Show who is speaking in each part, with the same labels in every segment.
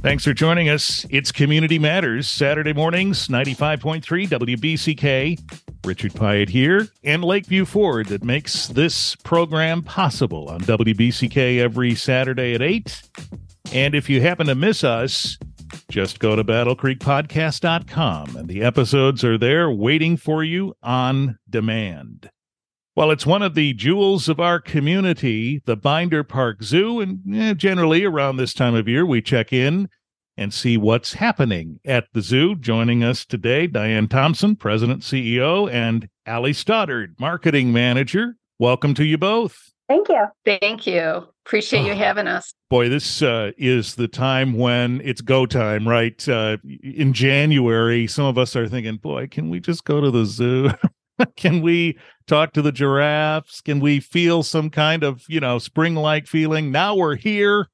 Speaker 1: Thanks for joining us. It's Community Matters, Saturday mornings, 95.3 WBCK. Richard Piet here, and Lakeview Ford that makes this program possible on WBCK every Saturday at 8. And if you happen to miss us, just go to battlecreekpodcast.com and the episodes are there waiting for you on demand. Well, it's one of the jewels of our community, the Binder Park Zoo, and eh, generally around this time of year, we check in and see what's happening at the zoo. Joining us today, Diane Thompson, President, CEO, and Allie Stoddard, Marketing Manager. Welcome to you both.
Speaker 2: Thank you.
Speaker 3: Thank you. Appreciate you having us.
Speaker 1: Boy, this uh, is the time when it's go time, right? Uh, in January, some of us are thinking, boy, can we just go to the zoo? Can we talk to the giraffes? Can we feel some kind of, you know, spring like feeling? Now we're here,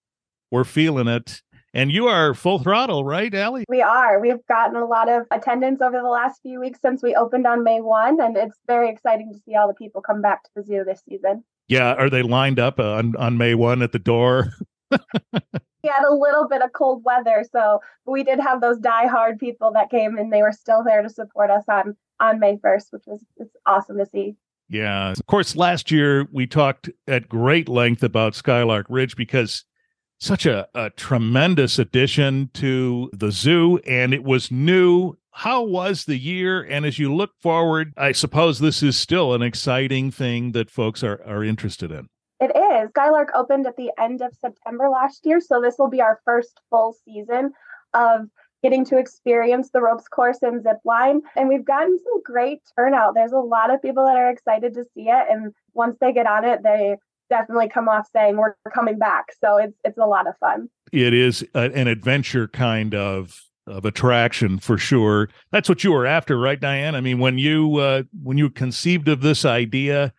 Speaker 1: we're feeling it. And you are full throttle, right, Allie?
Speaker 2: We are. We've gotten a lot of attendance over the last few weeks since we opened on May 1, and it's very exciting to see all the people come back to the zoo this season.
Speaker 1: Yeah. Are they lined up uh, on, on May 1 at the door?
Speaker 2: we had a little bit of cold weather, so we did have those die-hard people that came and they were still there to support us on on May 1st, which was it's awesome to see.
Speaker 1: Yeah. Of course, last year we talked at great length about Skylark Ridge because such a, a tremendous addition to the zoo and it was new. How was the year? And as you look forward, I suppose this is still an exciting thing that folks are, are interested in.
Speaker 2: It is. Skylark opened at the end of September last year. So this will be our first full season of getting to experience the ropes course and zip line. And we've gotten some great turnout. There's a lot of people that are excited to see it. And once they get on it, they definitely come off saying we're coming back. So it's it's a lot of fun.
Speaker 1: It is a, an adventure kind of of attraction for sure. That's what you were after, right, Diane? I mean, when you uh, when you conceived of this idea,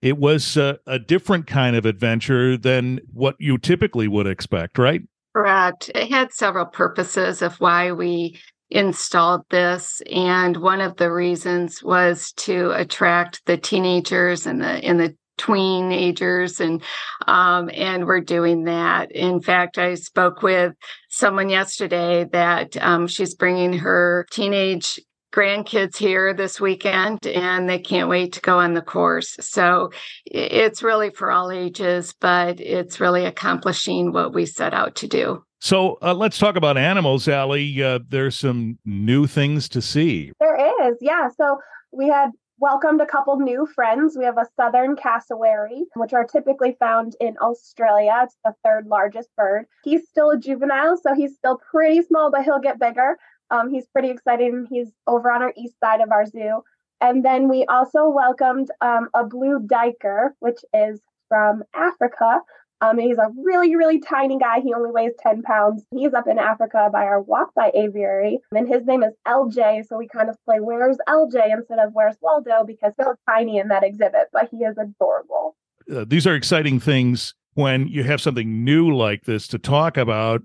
Speaker 1: it was uh, a different kind of adventure than what you typically would expect, right?
Speaker 3: Correct. It had several purposes of why we installed this and one of the reasons was to attract the teenagers and the and the teenagers and um, and we're doing that in fact i spoke with someone yesterday that um, she's bringing her teenage grandkids here this weekend and they can't wait to go on the course. So it's really for all ages, but it's really accomplishing what we set out to do.
Speaker 1: So uh, let's talk about animals, Allie. Uh, there's some new things to see.
Speaker 2: There is, yeah. So we had welcomed a couple new friends. We have a southern cassowary, which are typically found in Australia. It's the third largest bird. He's still a juvenile, so he's still pretty small, but he'll get bigger. Um, he's pretty exciting. He's over on our east side of our zoo. And then we also welcomed um, a blue duiker, which is from Africa. Um, he's a really, really tiny guy. He only weighs 10 pounds. He's up in Africa by our walk by aviary. And his name is LJ. So we kind of play Where's LJ instead of Where's Waldo because he's so tiny in that exhibit, but he is adorable.
Speaker 1: Uh, these are exciting things when you have something new like this to talk about.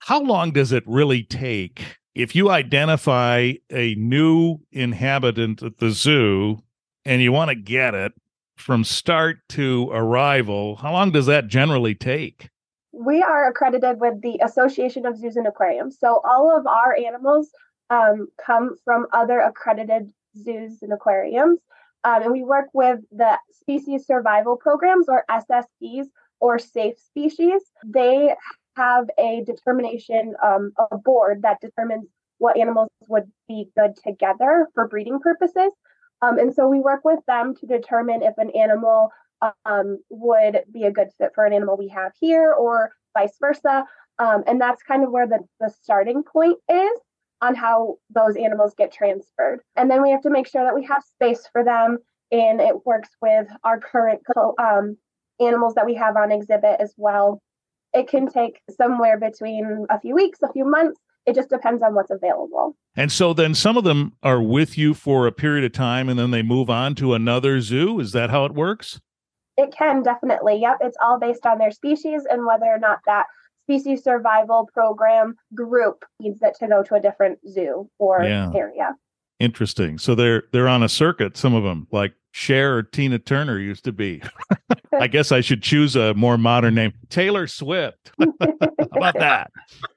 Speaker 1: How long does it really take if you identify a new inhabitant at the zoo and you want to get it from start to arrival, how long does that generally take?
Speaker 2: We are accredited with the Association of Zoos and Aquariums. So all of our animals um, come from other accredited zoos and aquariums. Um, and we work with the species survival programs or SSPs or safe species. They have a determination, um, a board that determines what animals would be good together for breeding purposes. Um, and so we work with them to determine if an animal um, would be a good fit for an animal we have here or vice versa. Um, and that's kind of where the, the starting point is on how those animals get transferred. And then we have to make sure that we have space for them and it works with our current um, animals that we have on exhibit as well it can take somewhere between a few weeks, a few months. It just depends on what's available.
Speaker 1: And so then some of them are with you for a period of time and then they move on to another zoo. Is that how it works?
Speaker 2: It can definitely. Yep. It's all based on their species and whether or not that species survival program group needs it to go to a different zoo or yeah. area.
Speaker 1: Interesting. So they're they're on a circuit, some of them, like Cher or Tina Turner used to be. I guess I should choose a more modern name. Taylor Swift. How about that?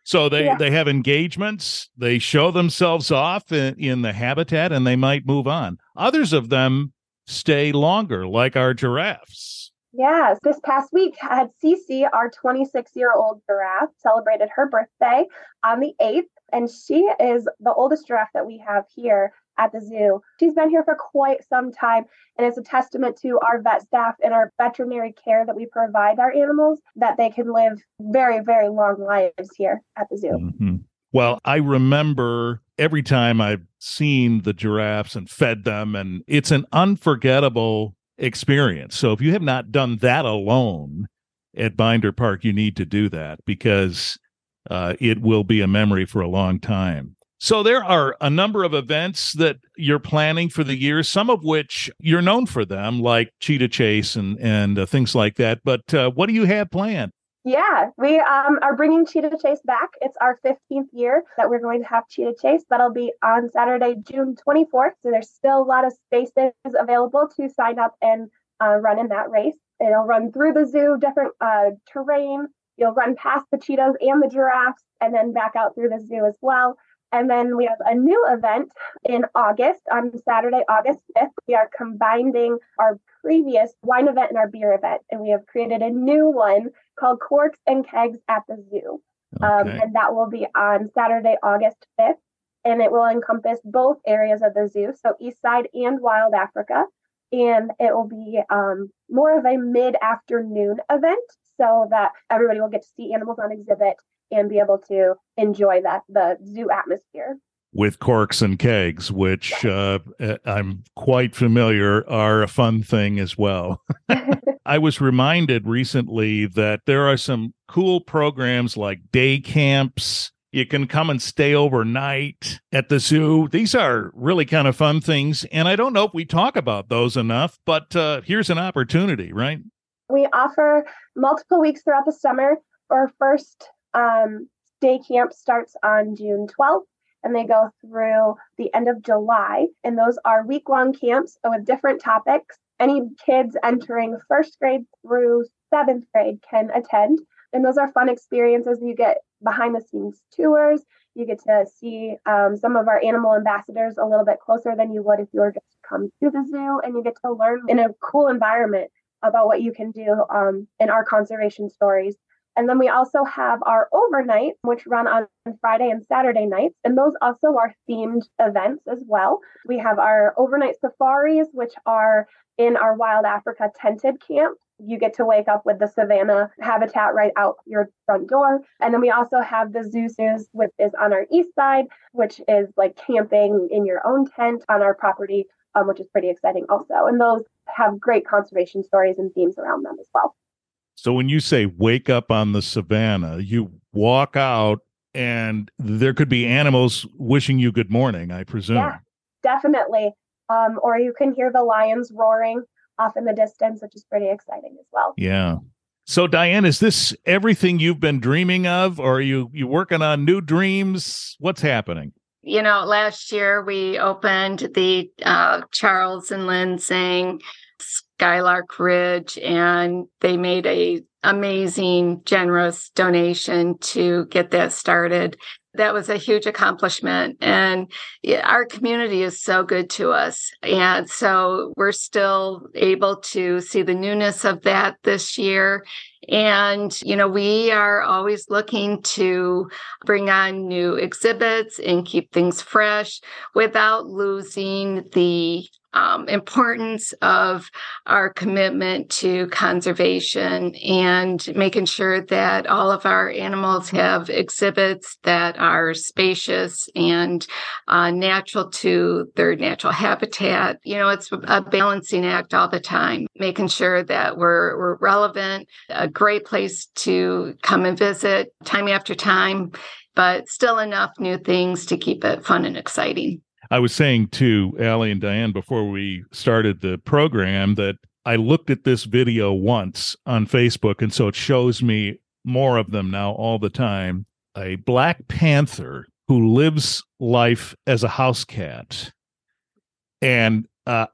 Speaker 1: So they yeah. they have engagements, they show themselves off in, in the habitat and they might move on. Others of them stay longer like our giraffes.
Speaker 2: Yes, this past week had Cece, our 26 year old giraffe, celebrated her birthday on the 8th, and she is the oldest giraffe that we have here at the zoo. She's been here for quite some time, and it's a testament to our vet staff and our veterinary care that we provide our animals that they can live very, very long lives here at the zoo. Mm-hmm.
Speaker 1: Well, I remember every time I've seen the giraffes and fed them, and it's an unforgettable experience. So if you have not done that alone at Binder Park, you need to do that because uh, it will be a memory for a long time. So there are a number of events that you're planning for the year, some of which you're known for them, like Cheetah Chase and and uh, things like that. But uh, what do you have planned?
Speaker 2: Yeah, we um, are bringing Cheetah Chase back. It's our 15th year that we're going to have Cheetah Chase. That'll be on Saturday, June 24th. So there's still a lot of spaces available to sign up and uh, run in that race. It'll run through the zoo, different uh, terrain. You'll run past the cheetahs and the giraffes, and then back out through the zoo as well. And then we have a new event in August on Saturday, August 5th. We are combining our previous wine event and our beer event, and we have created a new one called Corks and Kegs at the Zoo. Um, okay. Um, and that will be on Saturday, August 5th. And it will encompass both areas of the zoo, so East Side and Wild Africa. And it will be um, more of a mid afternoon event so that everybody will get to see animals on exhibit and be able to enjoy that the zoo atmosphere
Speaker 1: with corks and kegs, which uh, I'm quite familiar, are a fun thing as well. I was reminded recently that there are some cool programs like day camps. You can come and stay overnight at the zoo. These are really kind of fun things. And I don't know if we talk about those enough, but uh, here's an opportunity, right?
Speaker 2: We offer multiple weeks throughout the summer. Our first um, day camp starts on June 12th and they go through the end of July. And those are week long camps with different topics any kids entering first grade through seventh grade can attend. And those are fun experiences. You get behind the scenes tours. You get to see um, some of our animal ambassadors a little bit closer than you would if you were just to come to the zoo. And you get to learn in a cool environment about what you can do um, in our conservation stories. And then we also have our overnight, which run on Friday and Saturday nights. And those also are themed events as well. We have our overnight safaris, which are in our Wild Africa tented camp. You get to wake up with the savannah habitat right out your front door. And then we also have the Zuzus, which is on our east side, which is like camping in your own tent on our property, um, which is pretty exciting also. And those have great conservation stories and themes around them as well.
Speaker 1: So when you say wake up on the savannah, you walk out and there could be animals wishing you good morning, I presume. Yeah,
Speaker 2: definitely um, or you can hear the lions roaring off in the distance, which is pretty exciting as well.
Speaker 1: Yeah. So Diane, is this everything you've been dreaming of, or are you you working on new dreams? What's happening?
Speaker 3: You know, last year we opened the uh, Charles and Lynn Zhang Skylark Ridge, and they made a amazing, generous donation to get that started that was a huge accomplishment. And our community is so good to us. And so we're still able to see the newness of that this year. And, you know, we are always looking to bring on new exhibits and keep things fresh without losing the um, importance of our commitment to conservation and making sure that all of our animals have exhibits that are spacious and uh, natural to their natural habitat. You know, it's a balancing act all the time, making sure that we're, we're relevant, a great place to come and visit time after time, but still enough new things to keep it fun and exciting.
Speaker 1: I was saying to Allie and Diane before we started the program that I looked at this video once on Facebook, and so it shows me more of them now all the time. A black panther who lives life as a house cat. And uh,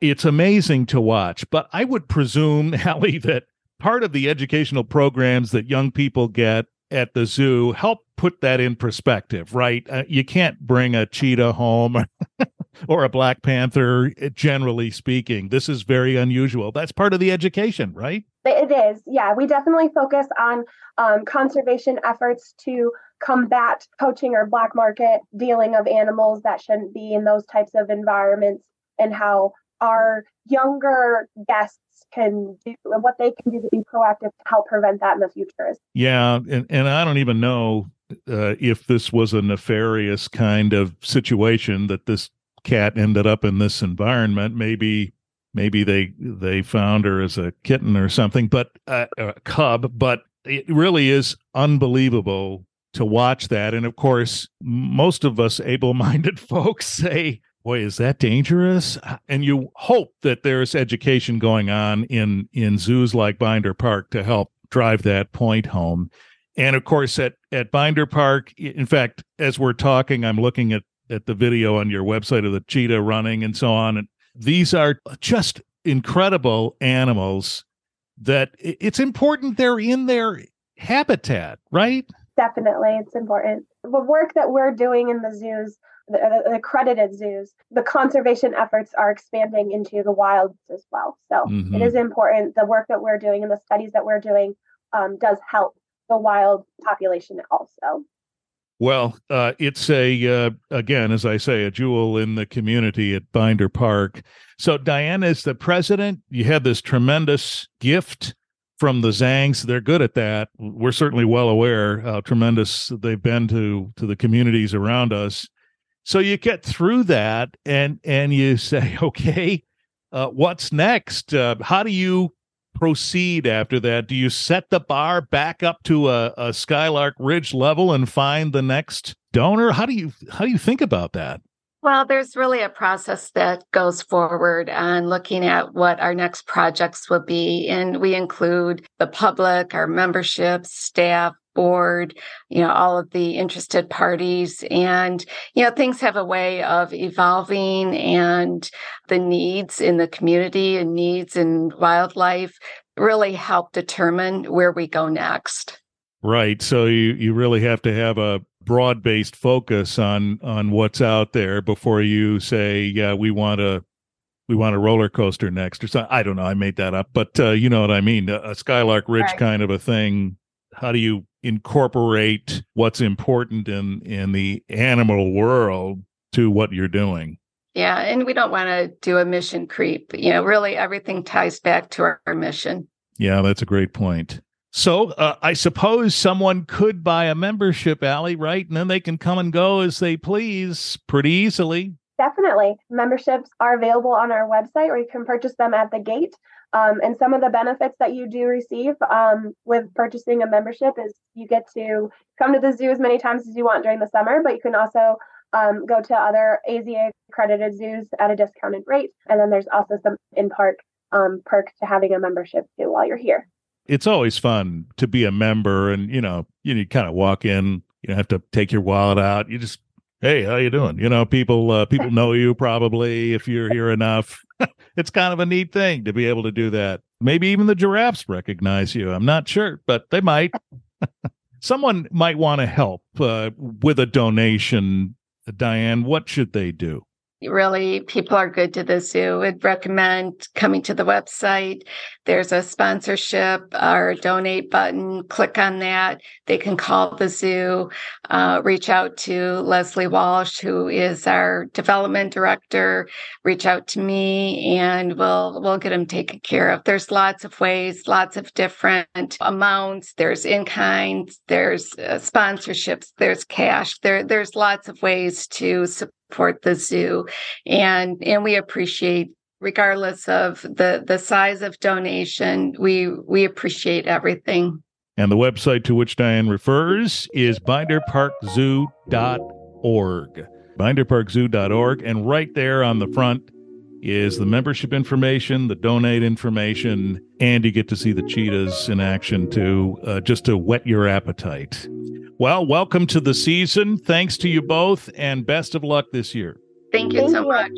Speaker 1: it's amazing to watch. But I would presume, Allie, that part of the educational programs that young people get at the zoo help put that in perspective, right? Uh, you can't bring a cheetah home or a black panther, eh, generally speaking. This is very unusual. That's part of the education, right?
Speaker 2: It is. Yeah, we definitely focus on um, conservation efforts to combat poaching or black market dealing of animals that shouldn't be in those types of environments and how our younger guests can do and what they can do to be proactive to help prevent that in the future.
Speaker 1: Yeah, and, and I don't even know uh, if this was a nefarious kind of situation that this cat ended up in this environment. Maybe maybe they they found her as a kitten or something, but uh, a cub. But it really is unbelievable to watch that. And of course, most of us able-minded folks say boy is that dangerous? And you hope that there's education going on in in zoos like binder park to help drive that point home. And of course at at binder park in fact as we're talking i'm looking at at the video on your website of the cheetah running and so on and these are just incredible animals that it's important they're in their habitat right?
Speaker 2: Definitely it's important. The work that we're doing in the zoos the, the, accredited zoos, the conservation efforts are expanding into the wilds as well. So mm-hmm. it is important. The work that we're doing and the studies that we're doing um, does help the wild population also.
Speaker 1: Well, uh, it's a uh, again, as I say, a jewel in the community at Binder Park. So, Diane is the president. You had this tremendous gift from the Zhangs. They're good at that. We're certainly well aware how tremendous they've been to to the communities around us. So you get through that and and you say, okay, uh, what's next? Uh, how do you proceed after that? Do you set the bar back up to a, a Skylark Ridge level and find the next donor? How do you how do you think about that?
Speaker 3: Well, there's really a process that goes forward on looking at what our next projects will be. And we include the public, our membership, staff, board, you know, all of the interested parties. And, you know, things have a way of evolving and the needs in the community and needs in wildlife really help determine where we go next.
Speaker 1: Right. So you, you really have to have a broad based focus on on what's out there before you say, yeah, we want to we want a roller coaster next or something. I don't know. I made that up, but uh, you know what I mean. A, a Skylark Ridge right. kind of a thing. How do you incorporate what's important in in the animal world to what you're doing.
Speaker 3: Yeah, and we don't want to do a mission creep. You know, really everything ties back to our, our mission.
Speaker 1: Yeah, that's a great point. So uh, I suppose someone could buy a membership, Allie, right? And then they can come and go as they please pretty easily.
Speaker 2: Definitely. Memberships are available on our website or you can purchase them at the gate. Um, and some of the benefits that you do receive um, with purchasing a membership is you get to come to the zoo as many times as you want during the summer, but you can also um, go to other AZA accredited zoos at a discounted rate. And then there's also some in park um, perks to having a membership too while you're here.
Speaker 1: It's always fun to be a member, and you know, you kind of walk in. You don't have to take your wallet out. You just hey how you doing? You know people uh, people know you probably if you're here enough. It's kind of a neat thing to be able to do that. Maybe even the giraffes recognize you. I'm not sure but they might. Someone might want to help uh, with a donation. Diane what should they do
Speaker 3: really people are good to the zoo. Would recommend coming to the website. There's a sponsorship or donate button. Click on that. They can call the zoo. Uh, reach out to leslie walsh who is our development director. Reach out to me and we'll we'll get them taken care of. There's lots of ways lots of different amounts. There's in kind there's uh, sponsorships there's cash. There there's lots of ways to support support the zoo. And and we appreciate regardless of the the size of donation we we appreciate everything.
Speaker 1: And the website to which diane refers is binderparkzoo.org binderparkzoo.org and right there on the front is the membership information, the donate information, and you get to see the cheetahs in action too, uh, just to whet your appetite. Well, welcome to the season. Thanks to you both, and best of luck this year.
Speaker 3: Thank you so much.